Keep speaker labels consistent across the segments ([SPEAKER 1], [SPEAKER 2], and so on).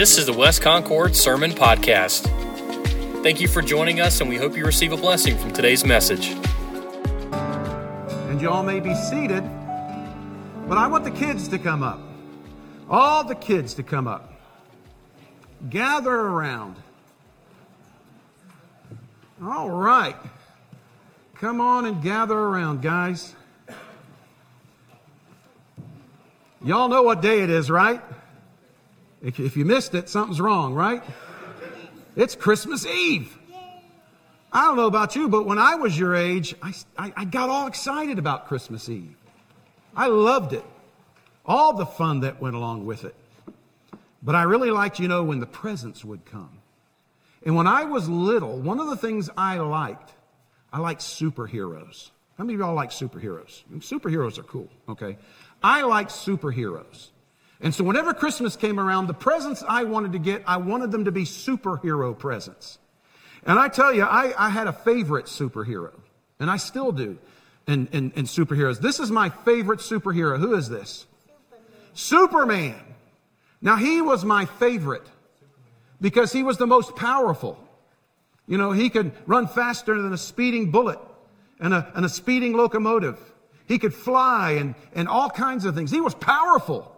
[SPEAKER 1] This is the West Concord Sermon Podcast. Thank you for joining us, and we hope you receive a blessing from today's message.
[SPEAKER 2] And y'all may be seated, but I want the kids to come up. All the kids to come up. Gather around. All right. Come on and gather around, guys. Y'all know what day it is, right? If, you missed it, something's wrong, right? It's Christmas Eve. I don't know about you, but when I was your age, I, I, I got all excited about Christmas Eve. I loved it. All the fun that went along with it. But I really liked, you know, when the presents would come. And when I was little, one of the things I liked, I liked superheroes. How many of y'all like superheroes? Superheroes are cool, okay? I like superheroes. And so whenever Christmas came around, the presents I wanted to get, I wanted them to be superhero presents. And I tell you, I, I had a favorite superhero, and I still do in, in, in superheroes. This is my favorite superhero. Who is this? Superman. Superman. Now, he was my favorite because he was the most powerful. You know, he could run faster than a speeding bullet and a, and a speeding locomotive. He could fly and, and all kinds of things. He was powerful.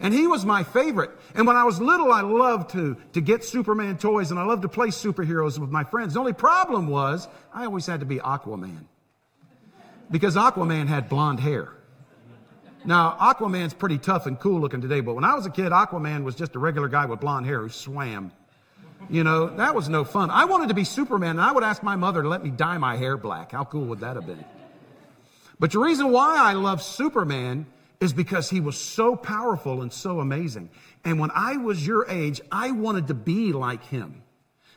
[SPEAKER 2] And he was my favorite. And when I was little, I loved to, to get Superman toys and I loved to play superheroes with my friends. The only problem was I always had to be Aquaman. Because Aquaman had blonde hair. Now, Aquaman's pretty tough and cool looking today, but when I was a kid, Aquaman was just a regular guy with blonde hair who swam. You know, that was no fun. I wanted to be Superman, and I would ask my mother to let me dye my hair black. How cool would that have been? But the reason why I love Superman is because he was so powerful and so amazing. And when I was your age, I wanted to be like him.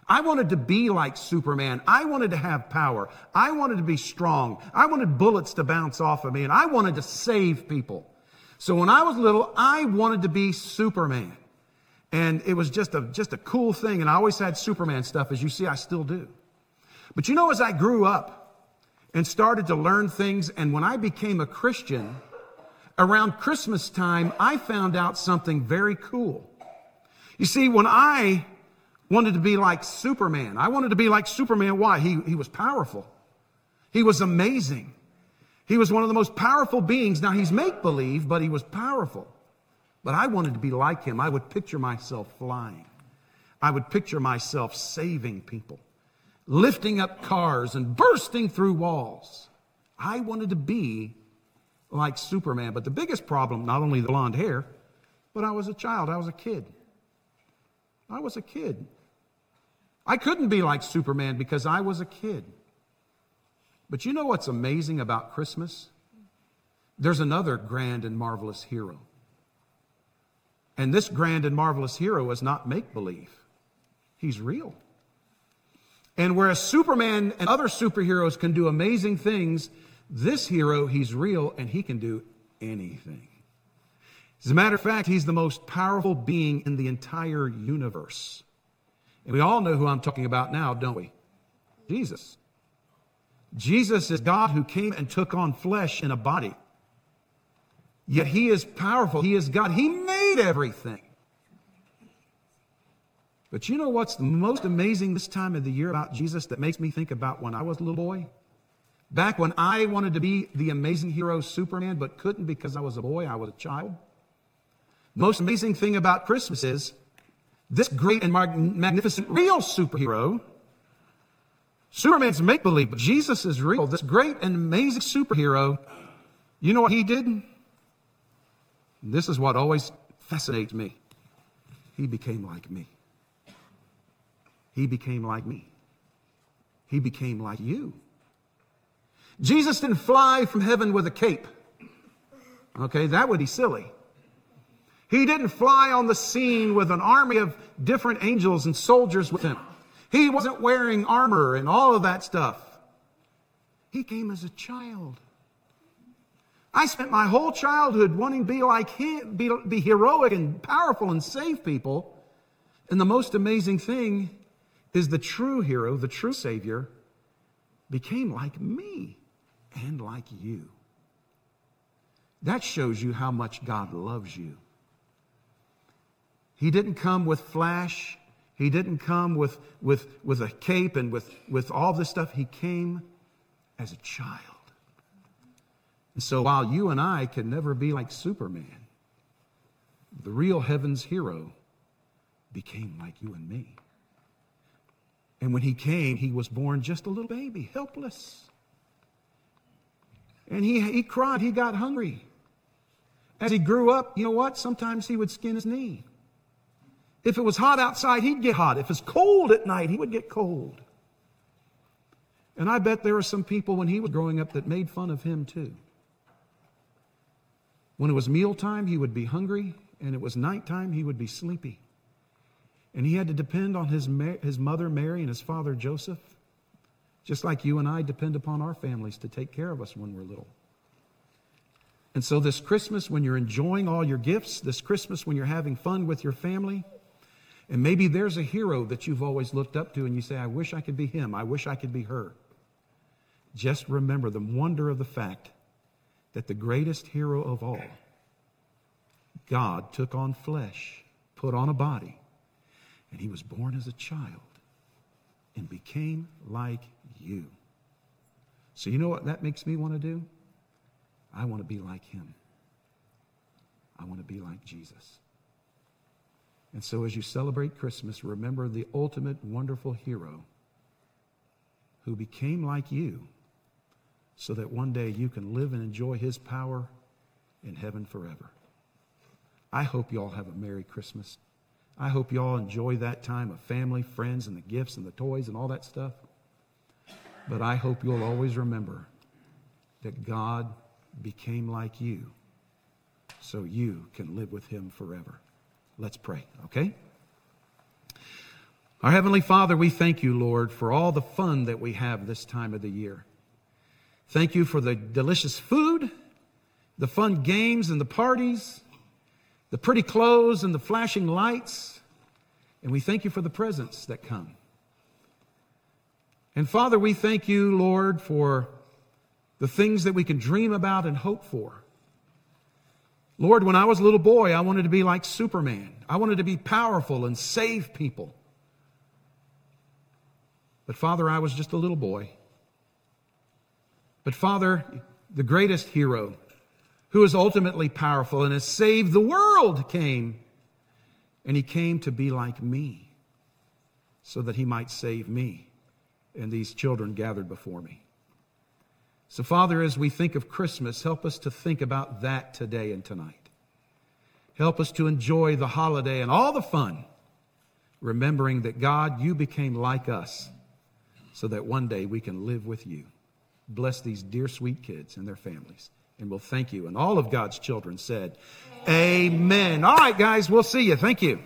[SPEAKER 2] I wanted to be like Superman. I wanted to have power. I wanted to be strong. I wanted bullets to bounce off of me and I wanted to save people. So when I was little, I wanted to be Superman. And it was just a, just a cool thing. And I always had Superman stuff. As you see, I still do. But you know, as I grew up and started to learn things, and when I became a Christian, around Christmas time, I found out something very cool. You see, when I wanted to be like Superman, I wanted to be like Superman. Why? He, he was powerful. He was amazing. He was one of the most powerful beings. Now, he's make believe, but he was powerful. But I wanted to be like him. I would picture myself flying. I would picture myself saving people, lifting up cars and bursting through walls. I wanted to be like Superman. But the biggest problem, not only the blonde hair, but I was a child. I was a kid. I was a kid. I couldn't be like Superman because I was a kid. But you know what's amazing about Christmas? There's another grand and marvelous hero. And this grand and marvelous hero is not make believe, he's real. And whereas Superman and other superheroes can do amazing things, this hero, he's real and he can do anything. As a matter of fact, he's the most powerful being in the entire universe. And we all know who I'm talking about now, don't we? Jesus. Jesus is God who came and took on flesh in a body. Yet he is powerful. He is God. He made everything. But you know what's the most amazing this time of the year about Jesus that makes me think about when I was a little boy? Back when I wanted to be the amazing hero Superman, but couldn't because I was a boy, I was a child. The most amazing thing about Christmas is this great and magnificent real superhero. Superman's make believe, but Jesus is real. This great and amazing superhero, you know what he did? This is what always fascinates me. He became like me. He became like me. He became like you. Jesus didn't fly from heaven with a cape. Okay, that would be silly. He didn't fly on the scene with an army of different angels and soldiers with him. He wasn't wearing armor and all of that stuff. He came as a child. I spent my whole childhood wanting to be like him, be, be heroic and powerful and save people. And the most amazing thing is the true hero, the true Savior, became like me and like you. That shows you how much God loves you. He didn't come with flash. He didn't come with, with, with a cape and with, with all this stuff. He came as a child. And so while you and I can never be like Superman, the real heaven's hero became like you and me. And when he came, he was born just a little baby, helpless. And he, he cried, he got hungry. As he grew up, you know what? Sometimes he would skin his knee. If it was hot outside, he'd get hot. If it's cold at night, he would get cold. And I bet there were some people when he was growing up that made fun of him too. When it was mealtime, he would be hungry, and it was nighttime, he would be sleepy. And he had to depend on his, his mother Mary and his father Joseph, just like you and I depend upon our families to take care of us when we're little. And so, this Christmas, when you're enjoying all your gifts, this Christmas, when you're having fun with your family, and maybe there's a hero that you've always looked up to, and you say, I wish I could be him, I wish I could be her. Just remember the wonder of the fact that the greatest hero of all, God took on flesh, put on a body, and he was born as a child and became like you. So, you know what that makes me want to do? I want to be like him. I want to be like Jesus. And so, as you celebrate Christmas, remember the ultimate wonderful hero who became like you so that one day you can live and enjoy his power in heaven forever. I hope you all have a Merry Christmas. I hope you all enjoy that time of family, friends, and the gifts and the toys and all that stuff. But I hope you'll always remember that God became like you so you can live with him forever. Let's pray, okay? Our Heavenly Father, we thank you, Lord, for all the fun that we have this time of the year. Thank you for the delicious food, the fun games and the parties, the pretty clothes and the flashing lights. And we thank you for the presents that come. And Father, we thank you, Lord, for the things that we can dream about and hope for. Lord, when I was a little boy, I wanted to be like Superman. I wanted to be powerful and save people. But Father, I was just a little boy. But Father, the greatest hero, who is ultimately powerful and has saved the world, came. And he came to be like me so that he might save me and these children gathered before me. So, Father, as we think of Christmas, help us to think about that today and tonight. Help us to enjoy the holiday and all the fun, remembering that God, you became like us so that one day we can live with you. Bless these dear, sweet kids and their families. And we'll thank you. And all of God's children said, Amen. Amen. All right, guys, we'll see you. Thank you.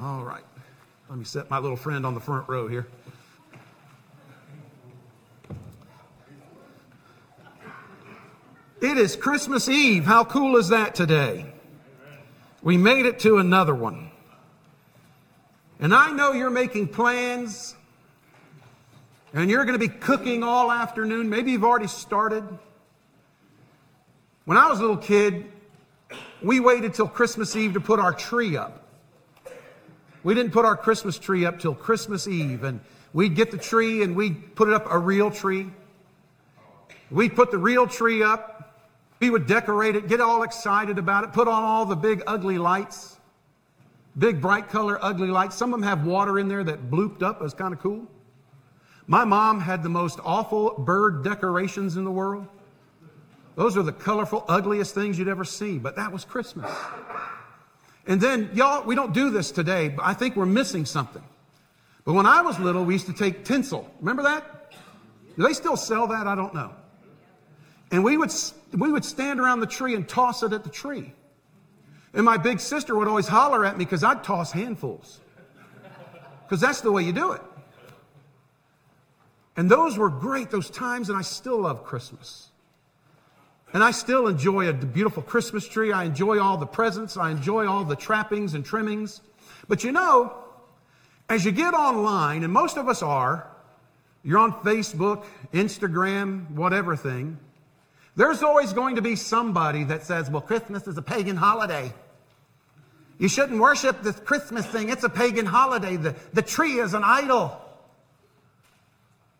[SPEAKER 2] All right. Let me set my little friend on the front row here. It is Christmas Eve. How cool is that today? We made it to another one. And I know you're making plans and you're going to be cooking all afternoon. Maybe you've already started. When I was a little kid, we waited till Christmas Eve to put our tree up. We didn't put our Christmas tree up till Christmas Eve, and we'd get the tree and we'd put it up a real tree. We'd put the real tree up. We would decorate it, get all excited about it, put on all the big ugly lights, big bright color ugly lights. Some of them have water in there that blooped up. It was kind of cool. My mom had the most awful bird decorations in the world. Those are the colorful, ugliest things you'd ever see, but that was Christmas. And then, y'all, we don't do this today, but I think we're missing something. But when I was little, we used to take tinsel. Remember that? Do they still sell that? I don't know. And we would, we would stand around the tree and toss it at the tree. And my big sister would always holler at me because I'd toss handfuls. Because that's the way you do it. And those were great, those times, and I still love Christmas. And I still enjoy a beautiful Christmas tree. I enjoy all the presents. I enjoy all the trappings and trimmings. But you know, as you get online, and most of us are, you're on Facebook, Instagram, whatever thing, There's always going to be somebody that says, well, Christmas is a pagan holiday. You shouldn't worship this Christmas thing. It's a pagan holiday. The, the tree is an idol.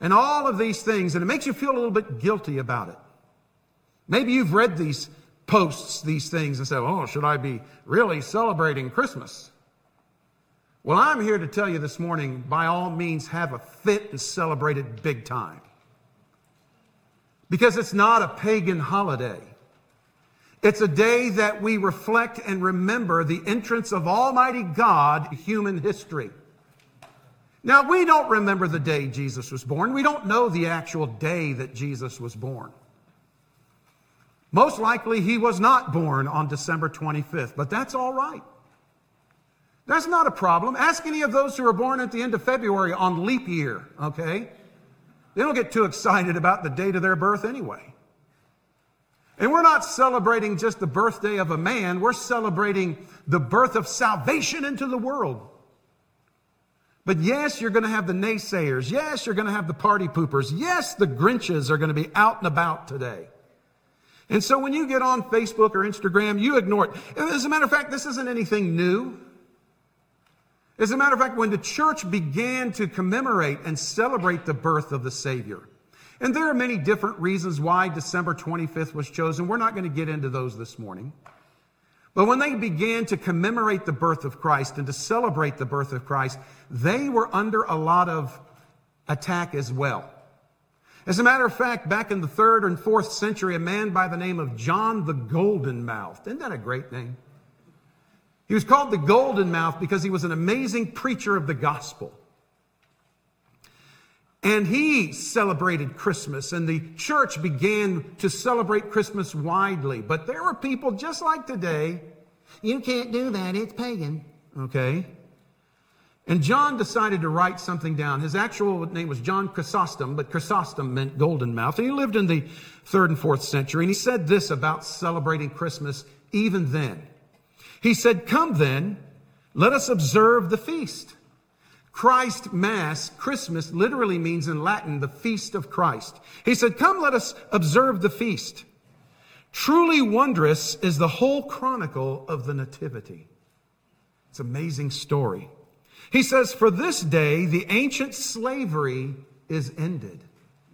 [SPEAKER 2] And all of these things, and it makes you feel a little bit guilty about it. Maybe you've read these posts, these things, and said, oh, should I be really celebrating Christmas? Well, I'm here to tell you this morning, by all means, have a fit and celebrate it big time. Because it's not a pagan holiday. It's a day that we reflect and remember the entrance of Almighty God in human history. Now, we don't remember the day Jesus was born. We don't know the actual day that Jesus was born. Most likely, he was not born on December 25th, but that's all right. That's not a problem. Ask any of those who were born at the end of February on leap year, okay? They don't get too excited about the date of their birth anyway. And we're not celebrating just the birthday of a man, we're celebrating the birth of salvation into the world. But yes, you're going to have the naysayers. Yes, you're going to have the party poopers. Yes, the Grinches are going to be out and about today. And so when you get on Facebook or Instagram, you ignore it. As a matter of fact, this isn't anything new. As a matter of fact, when the church began to commemorate and celebrate the birth of the Savior, and there are many different reasons why December 25th was chosen. We're not going to get into those this morning. But when they began to commemorate the birth of Christ and to celebrate the birth of Christ, they were under a lot of attack as well. As a matter of fact, back in the third and fourth century, a man by the name of John the Golden Mouthed, isn't that a great name? He was called the Golden Mouth because he was an amazing preacher of the gospel. And he celebrated Christmas, and the church began to celebrate Christmas widely. But there were people just like today, you can't do that, it's pagan. Okay? And John decided to write something down. His actual name was John Chrysostom, but Chrysostom meant golden mouth. And he lived in the third and fourth century. And he said this about celebrating Christmas even then. He said, Come then, let us observe the feast. Christ Mass, Christmas, literally means in Latin the feast of Christ. He said, Come, let us observe the feast. Truly wondrous is the whole chronicle of the Nativity. It's an amazing story. He says, For this day, the ancient slavery is ended.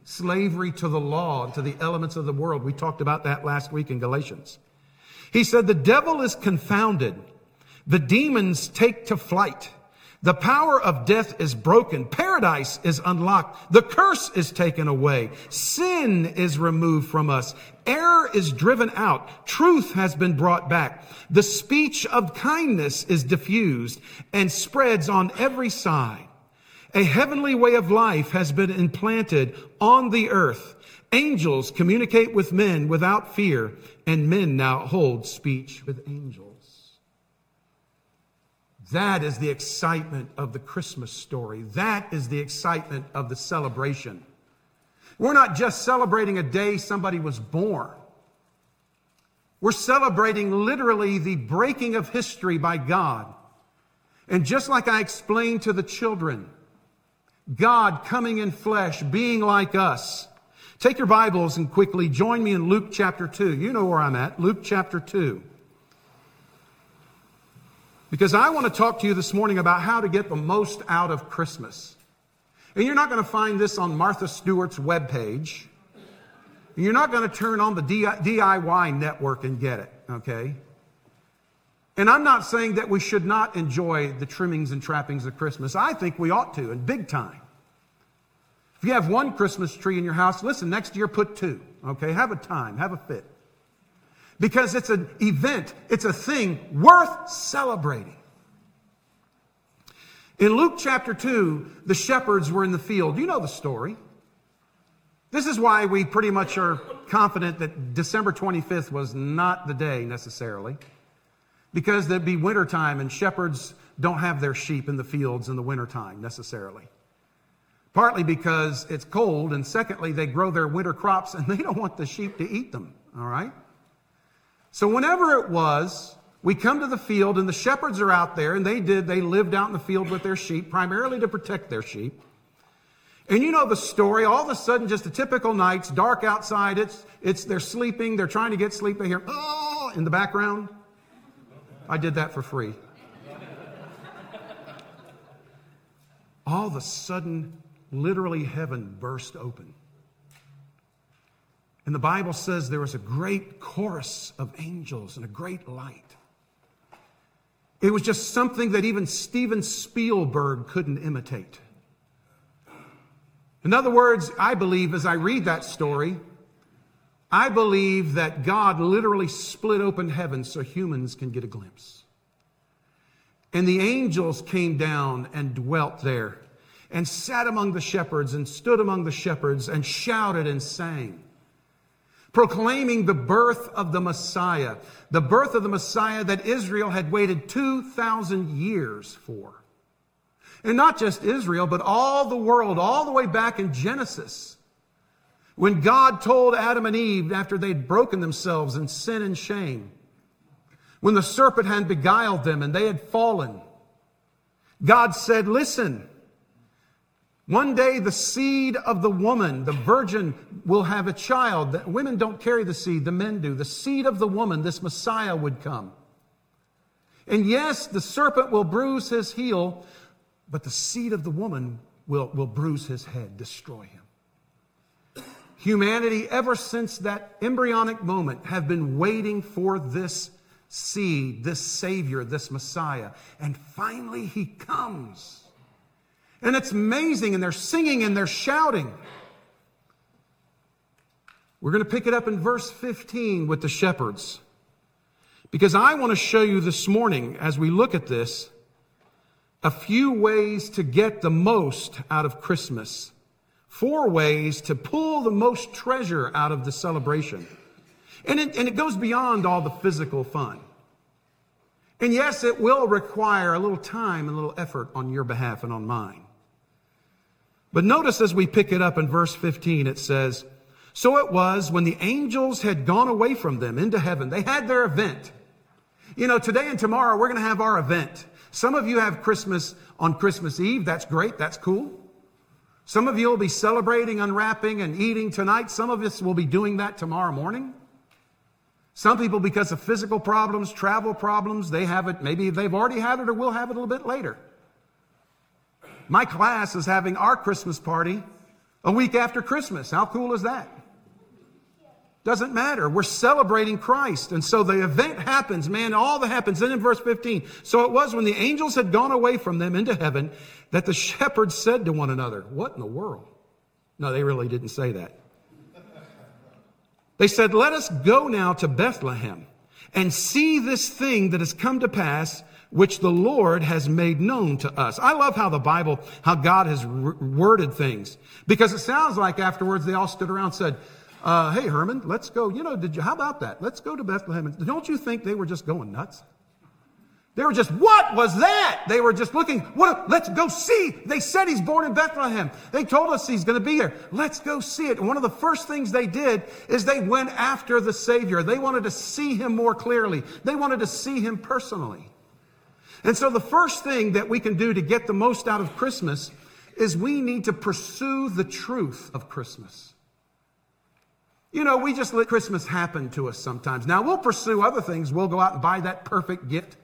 [SPEAKER 2] Slavery to the law to the elements of the world. We talked about that last week in Galatians. He said, The devil is confounded. The demons take to flight. The power of death is broken. Paradise is unlocked. The curse is taken away. Sin is removed from us. Error is driven out. Truth has been brought back. The speech of kindness is diffused and spreads on every side. A heavenly way of life has been implanted on the earth. Angels communicate with men without fear, and men now hold speech with angels. That is the excitement of the Christmas story. That is the excitement of the celebration. We're not just celebrating a day somebody was born. We're celebrating literally the breaking of history by God. And just like I explained to the children, God coming in flesh, being like us, Take your Bibles and quickly join me in Luke chapter 2. You know where I'm at. Luke chapter 2. Because I want to talk to you this morning about how to get the most out of Christmas. And you're not going to find this on Martha Stewart's webpage. And you're not going to turn on the DIY network and get it, okay? And I'm not saying that we should not enjoy the trimmings and trappings of Christmas. I think we ought to, and big time. If you have one Christmas tree in your house, listen, next year put two. Okay? Have a time, have a fit. Because it's an event, it's a thing worth celebrating. In Luke chapter 2, the shepherds were in the field. You know the story. This is why we pretty much are confident that December 25th was not the day necessarily. Because there'd be wintertime and shepherds don't have their sheep in the fields in the wintertime necessarily. Partly because it's cold, and secondly, they grow their winter crops and they don't want the sheep to eat them, all right? So, whenever it was, we come to the field and the shepherds are out there, and they did, they lived out in the field with their sheep, primarily to protect their sheep. And you know the story. All of a sudden, just a typical night. It's dark outside. It's, it's, they're sleeping. They're trying to get sleep. They hear, oh, in the background. I did that for free. All of a sudden, literally heaven burst open. And the Bible says there was a great chorus of angels and a great light. It was just something that even Steven Spielberg couldn't imitate. In other words, I believe as I read that story, I believe that God literally split open heaven so humans can get a glimpse. And the angels came down and dwelt there and sat among the shepherds and stood among the shepherds and shouted and sang, proclaiming the birth of the Messiah, the birth of the Messiah that Israel had waited 2,000 years for. And not just Israel, but all the world, all the way back in Genesis. When God told Adam and Eve after they'd broken themselves in sin and shame, when the serpent had beguiled them and they had fallen, God said, Listen, one day the seed of the woman, the virgin, will have a child. The women don't carry the seed, the men do. The seed of the woman, this Messiah would come. And yes, the serpent will bruise his heel, but the seed of the woman will, will bruise his head, destroy him. Humanity, ever since that embryonic moment, have been waiting for this seed, this Savior, this Messiah. And finally, he comes. And it's amazing, and they're singing and they're shouting. We're going to pick it up in verse 15 with the shepherds. Because I want to show you this morning, as we look at this, a few ways to get the most out of Christmas, four ways to pull the most treasure out of the celebration. And it, and it goes beyond all the physical fun. And yes, it will require a little time and a little effort on your behalf and on mine. But notice as we pick it up in verse 15, it says, So it was when the angels had gone away from them into heaven, they had their event. You know, today and tomorrow we're going to have our event. Some of you have Christmas on Christmas Eve. That's great. That's cool. Some of you will be celebrating, unwrapping, and eating tonight. Some of us will be doing that tomorrow morning. Some people, because of physical problems, travel problems, they have it, maybe they've already had it or will have it a little bit later. My class is having our Christmas party a week after Christmas. How cool is that? Doesn't matter. We're celebrating Christ. And so the event happens, man, all that happens. Then in verse 15, so it was when the angels had gone away from them into heaven that the shepherds said to one another, What in the world? No, they really didn't say that. They said, Let us go now to Bethlehem and see this thing that has come to pass, which the Lord has made known to us. I love how the Bible, how God has worded things, because it sounds like afterwards they all stood around and said, uh, hey, Herman, let's go. You know, did you, how about that? Let's go to Bethlehem. Don't you think they were just going nuts? They were just, what was that? They were just looking, what, let's go see. They said he's born in Bethlehem. They told us he's going to be here. Let's go see it. One of the first things they did is they went after the Savior. They wanted to see him more clearly. They wanted to see him personally. And so the first thing that we can do to get the most out of Christmas is we need to pursue the truth of Christmas. You know, we just let Christmas happen to us sometimes. Now, we'll pursue other things. We'll go out and buy that perfect gift.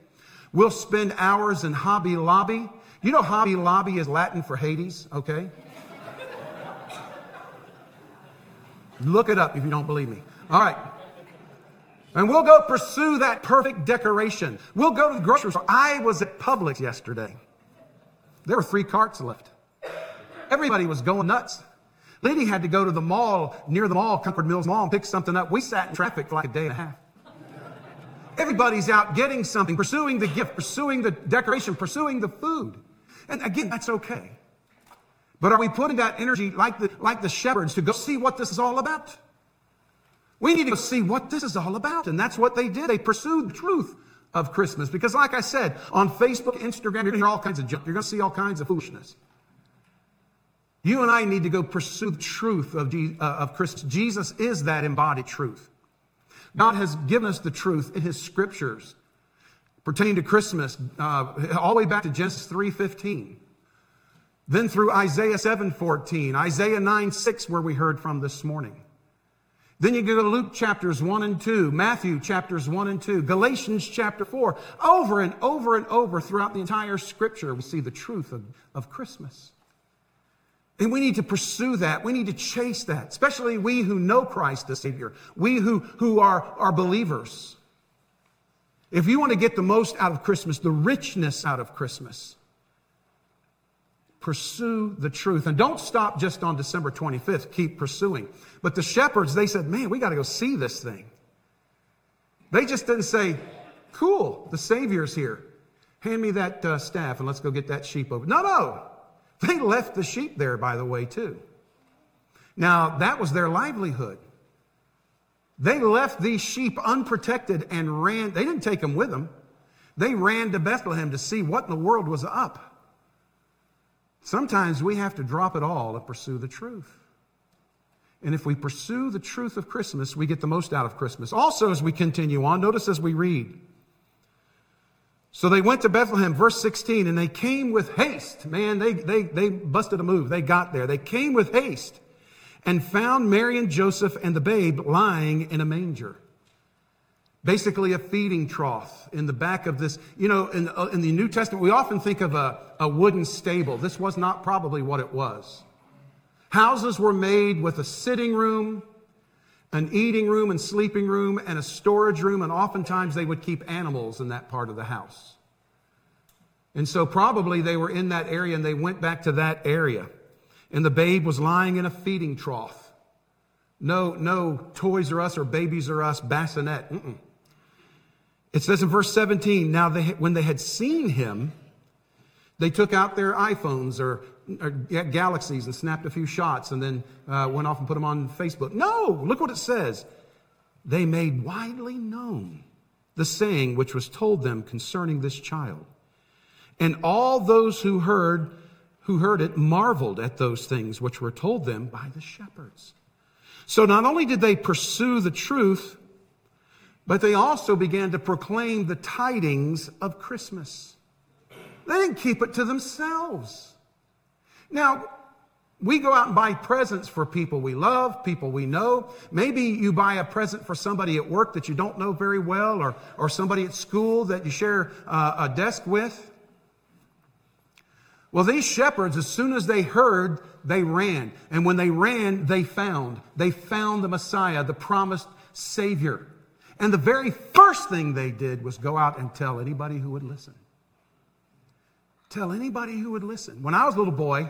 [SPEAKER 2] We'll spend hours in Hobby Lobby. You know, Hobby Lobby is Latin for Hades, okay? Look it up if you don't believe me. All right. And we'll go pursue that perfect decoration. We'll go to the grocery store. I was at Publix yesterday. There were three carts left. Everybody was going nuts. Lady had to go to the mall, near the mall, Concord Mills Mall, and pick something up. We sat in traffic for like a day and a half. Everybody's out getting something, pursuing the gift, pursuing the decoration, pursuing the food. And again, that's okay. But are we putting that energy like the, like the shepherds to go see what this is all about? We need to see what this is all about. And that's what they did. They pursued the truth of Christmas. Because like I said, on Facebook, Instagram, you're going to hear all kinds of junk. You're going to see all kinds of foolishness. You and I need to go pursue the truth of, uh, of Christ. Jesus is that embodied truth. God has given us the truth in His scriptures pertaining to Christmas, uh, all the way back to Genesis 3.15. Then through Isaiah 7:14, Isaiah 9:6 where we heard from this morning. Then you go to Luke chapters 1 and 2, Matthew chapters 1 and 2, Galatians chapter 4. Over and over and over throughout the entire scripture, we see the truth of, of Christmas. And we need to pursue that. We need to chase that, especially we who know Christ the Savior, we who, who are, are believers. If you want to get the most out of Christmas, the richness out of Christmas, pursue the truth. And don't stop just on December 25th. Keep pursuing. But the shepherds, they said, man, we got to go see this thing. They just didn't say, cool, the Savior's here. Hand me that uh, staff and let's go get that sheep over. No, no. They left the sheep there, by the way, too. Now, that was their livelihood. They left these sheep unprotected and ran. They didn't take them with them. They ran to Bethlehem to see what in the world was up. Sometimes we have to drop it all to pursue the truth. And if we pursue the truth of Christmas, we get the most out of Christmas. Also, as we continue on, notice as we read. So they went to Bethlehem, verse 16, and they came with haste. Man, they, they, they busted a move. They got there. They came with haste and found Mary and Joseph and the babe lying in a manger basically a feeding trough in the back of this. You know, in, uh, in the New Testament, we often think of a, a wooden stable. This was not probably what it was. Houses were made with a sitting room, an eating room and sleeping room, and a storage room, and oftentimes they would keep animals in that part of the house. And so probably they were in that area and they went back to that area. And the babe was lying in a feeding trough. No, no Toys R Us or Babies R Us bassinet. Mm-mm. It says in verse 17, now they, when they had seen him, they took out their iPhones or, or Galaxies and snapped a few shots and then uh, went off and put them on Facebook. No, look what it says. They made widely known the saying which was told them concerning this child. And all those who heard, who heard it marveled at those things which were told them by the shepherds. So not only did they pursue the truth, but they also began to proclaim the tidings of Christmas. They didn't keep it to themselves. Now, we go out and buy presents for people we love, people we know. Maybe you buy a present for somebody at work that you don't know very well, or, or somebody at school that you share uh, a desk with. Well, these shepherds, as soon as they heard, they ran. And when they ran, they found. They found the Messiah, the promised Savior. And the very first thing they did was go out and tell anybody who would listen. Tell anybody who would listen. When I was a little boy,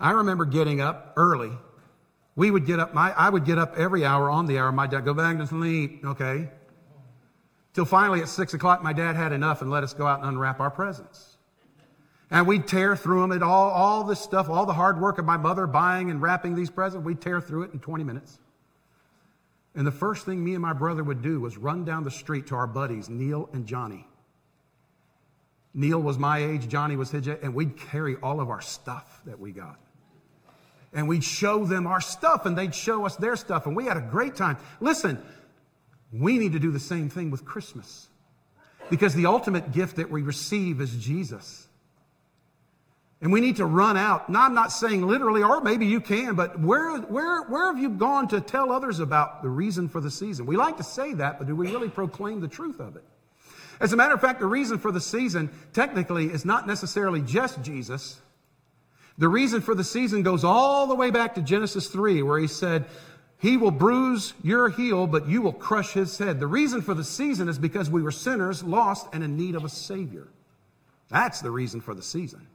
[SPEAKER 2] I remember getting up early. We would get up, my, I would get up every hour on the hour. My dad, go back to sleep, okay? Till finally at six o'clock, my dad had enough and let us go out and unwrap our presents. And we'd tear through them and all, all this stuff, all the hard work of my mother buying and wrapping these presents, we'd tear through it in 20 minutes. And the first thing me and my brother would do was run down the street to our buddies, Neil and Johnny. Neil was my age, Johnny was his age, and we'd carry all of our stuff that we got. And we'd show them our stuff, and they'd show us their stuff, and we had a great time. Listen, we need to do the same thing with Christmas. Because the ultimate gift that we receive is Jesus. And we need to run out. Now, I'm not saying literally, or maybe you can, but where, where, where have you gone to tell others about the reason for the season? We like to say that, but do we really proclaim the truth of it? As a matter of fact, the reason for the season technically is not necessarily just Jesus. The reason for the season goes all the way back to Genesis 3, where he said, He will bruise your heel, but you will crush his head. The reason for the season is because we were sinners, lost, and in need of a Savior. That's the reason for the season.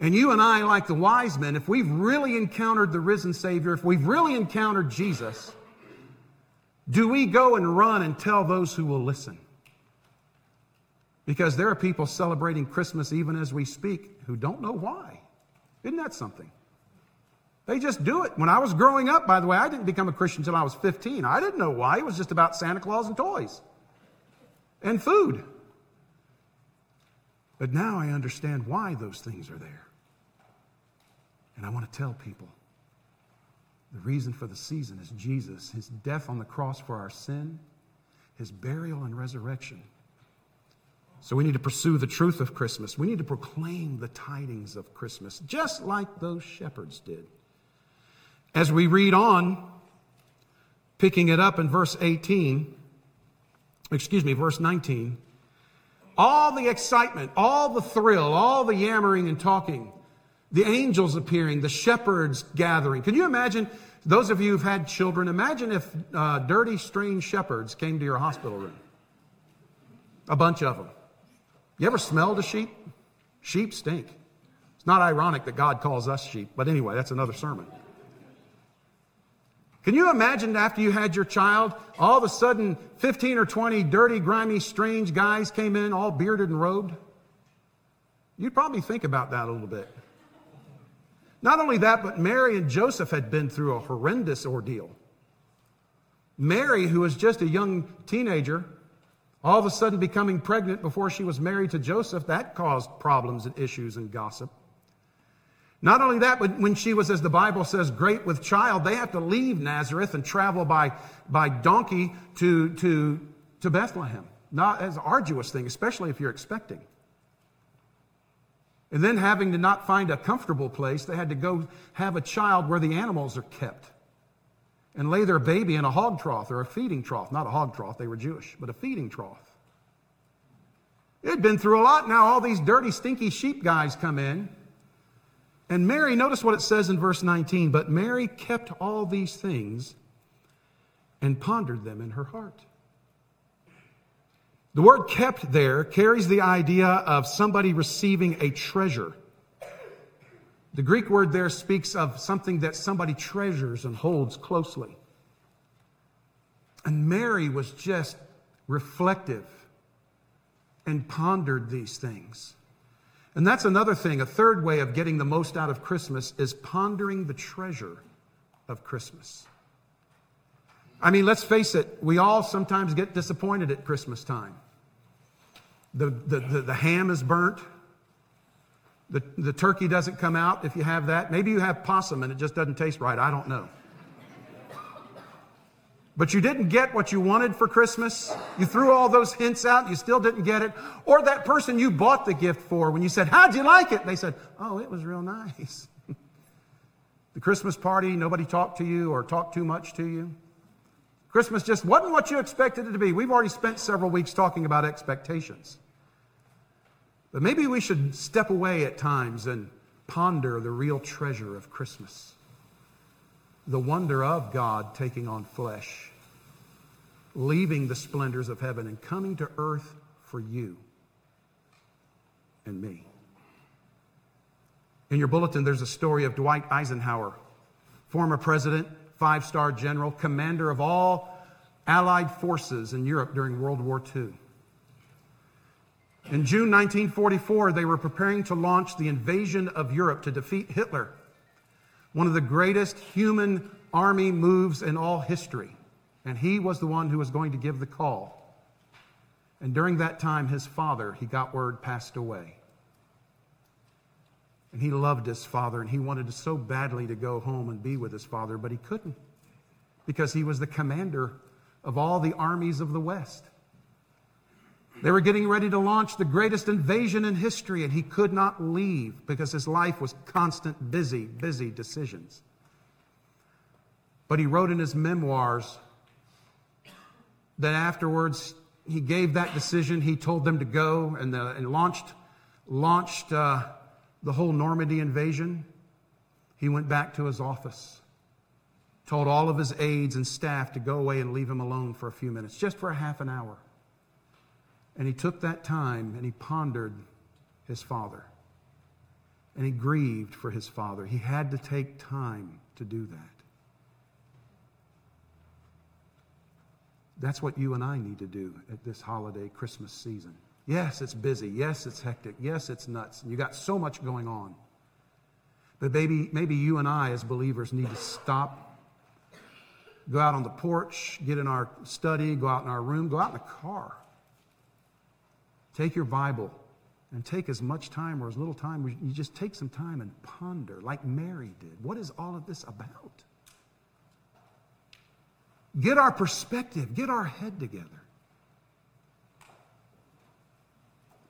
[SPEAKER 2] And you and I, like the wise men, if we've really encountered the risen Savior, if we've really encountered Jesus, do we go and run and tell those who will listen? Because there are people celebrating Christmas even as we speak who don't know why. Isn't that something? They just do it. When I was growing up, by the way, I didn't become a Christian until I was 15. I didn't know why. It was just about Santa Claus and toys and food. But now I understand why those things are there. And I want to tell people the reason for the season is Jesus, his death on the cross for our sin, his burial and resurrection, So we need to pursue the truth of Christmas. We need to proclaim the tidings of Christmas, just like those shepherds did. As we read on, picking it up in verse 18, excuse me, verse 19, all the excitement, all the thrill, all the yammering and talking, the angels appearing, the shepherds gathering. Can you imagine, those of you who've had children, imagine if uh, dirty, strange shepherds came to your hospital room? A bunch of them. You ever smelled a sheep? Sheep stink. It's not ironic that God calls us sheep, but anyway, that's another sermon. Can you imagine after you had your child, all of a sudden 15 or 20 dirty, grimy, strange guys came in, all bearded and robed? You'd probably think about that a little bit. Not only that, but Mary and Joseph had been through a horrendous ordeal. Mary, who was just a young teenager, all of a sudden becoming pregnant before she was married to Joseph, that caused problems and issues and gossip. Not only that, but when she was, as the Bible says, great with child, they have to leave Nazareth and travel by, by donkey to, to, to Bethlehem. Not as an arduous thing, especially if you're expecting. And then having to not find a comfortable place, they had to go have a child where the animals are kept and lay their baby in a hog trough or a feeding trough. Not a hog trough, they were Jewish, but a feeding trough. It had been through a lot. Now all these dirty, stinky sheep guys come in. And Mary, notice what it says in verse 19, but Mary kept all these things and pondered them in her heart. The word kept there carries the idea of somebody receiving a treasure. The Greek word there speaks of something that somebody treasures and holds closely. And Mary was just reflective and pondered these things. And that's another thing. A third way of getting the most out of Christmas is pondering the treasure of Christmas. I mean, let's face it, we all sometimes get disappointed at Christmas time. The, the, the, the ham is burnt, the, the turkey doesn't come out if you have that. Maybe you have possum and it just doesn't taste right. I don't know. But you didn't get what you wanted for Christmas. You threw all those hints out, you still didn't get it. Or that person you bought the gift for, when you said, How'd you like it? They said, Oh, it was real nice. the Christmas party, nobody talked to you or talked too much to you. Christmas just wasn't what you expected it to be. We've already spent several weeks talking about expectations. But maybe we should step away at times and ponder the real treasure of Christmas the wonder of God taking on flesh, leaving the splendors of heaven and coming to earth for you and me. In your bulletin, there's a story of Dwight Eisenhower, former president, five star general, commander of all Allied forces in Europe during World War II. In June 1944, they were preparing to launch the invasion of Europe to defeat Hitler, one of the greatest human army moves in all history. And he was the one who was going to give the call. And during that time, his father, he got word, passed away. And he loved his father, and he wanted so badly to go home and be with his father, but he couldn't because he was the commander of all the armies of the West. They were getting ready to launch the greatest invasion in history, and he could not leave because his life was constant, busy, busy decisions. But he wrote in his memoirs that afterwards he gave that decision. He told them to go and, the, and launched, launched uh, the whole Normandy invasion. He went back to his office, told all of his aides and staff to go away and leave him alone for a few minutes, just for a half an hour. And he took that time and he pondered his father. And he grieved for his father. He had to take time to do that. That's what you and I need to do at this holiday Christmas season. Yes, it's busy. Yes, it's hectic. Yes, it's nuts. You got so much going on. But maybe, maybe you and I, as believers, need to stop, go out on the porch, get in our study, go out in our room, go out in the car. Take your Bible and take as much time or as little time. You just take some time and ponder, like Mary did. What is all of this about? Get our perspective, get our head together.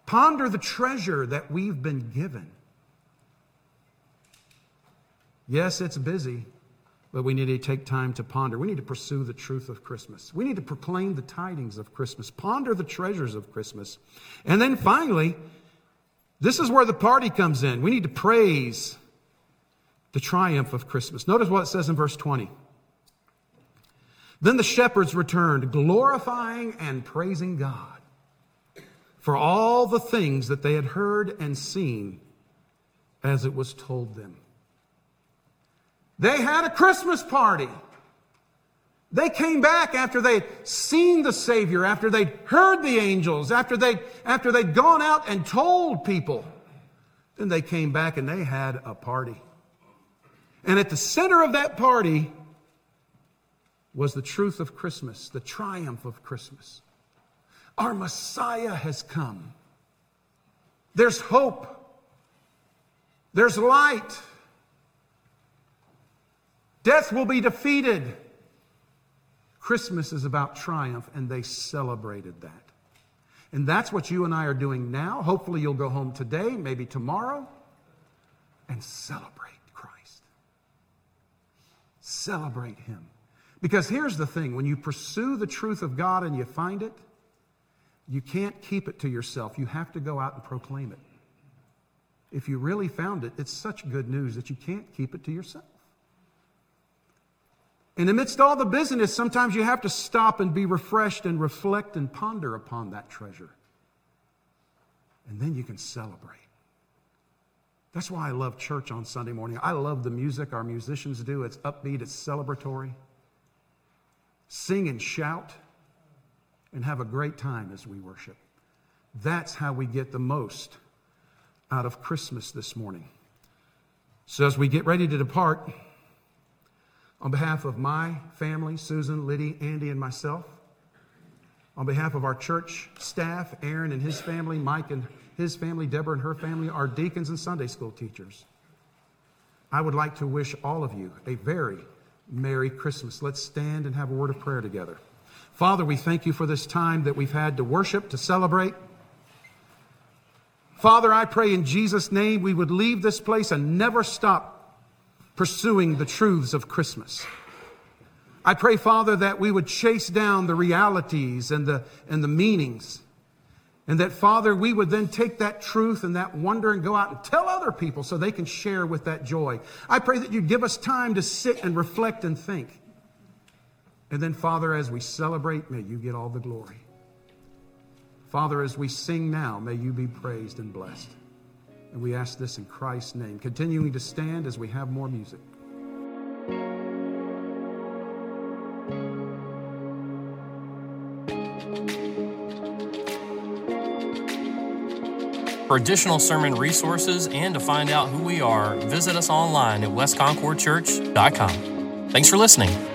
[SPEAKER 2] Ponder the treasure that we've been given. Yes, it's busy, but we need to take time to ponder. We need to pursue the truth of Christmas. We need to proclaim the tidings of Christmas, ponder the treasures of Christmas. And then finally, this is where the party comes in. We need to praise the triumph of Christmas. Notice what it says in verse 20. Then the shepherds returned, glorifying and praising God for all the things that they had heard and seen as it was told them. They had a Christmas party. They came back after they'd seen the Savior, after they'd heard the angels, after they'd, after they'd gone out and told people. Then they came back and they had a party. And at the center of that party was the truth of Christmas, the triumph of Christmas. Our Messiah has come. There's hope. There's light. Death will be defeated. Christmas is about triumph, and they celebrated that. And that's what you and I are doing now. Hopefully, you'll go home today, maybe tomorrow, and celebrate Christ. Celebrate Him. Because here's the thing when you pursue the truth of God and you find it, you can't keep it to yourself. You have to go out and proclaim it. If you really found it, it's such good news that you can't keep it to yourself. And amidst all the busyness, sometimes you have to stop and be refreshed and reflect and ponder upon that treasure. And then you can celebrate. That's why I love church on Sunday morning. I love the music our musicians do. It's upbeat, it's celebratory. Sing and shout and have a great time as we worship. That's how we get the most out of Christmas this morning. So, as we get ready to depart, on behalf of my family, Susan, Liddy, Andy, and myself, on behalf of our church staff, Aaron and his family, Mike and his family, Deborah and her family, our deacons and Sunday school teachers, I would like to wish all of you a very Merry Christmas. Let's stand and have a word of prayer together. Father, we thank you for this time that we've had to worship, to celebrate. Father, I pray in Jesus' name we would leave this place and never stop pursuing the truths of Christmas. I pray, Father, that we would chase down the realities and the, and the meanings. And that, Father, we would then take that truth and that wonder and go out and tell other people so they can share with that joy. I pray that you'd give us time to sit and reflect and think. And then, Father, as we celebrate, may you get all the glory. Father, as we sing now, may you be praised and blessed. And we ask this in Christ's name. Continuing to stand as we have more music.
[SPEAKER 1] For additional sermon resources and to find out who we are, visit us online at westconcordchurch.com. Thanks for listening.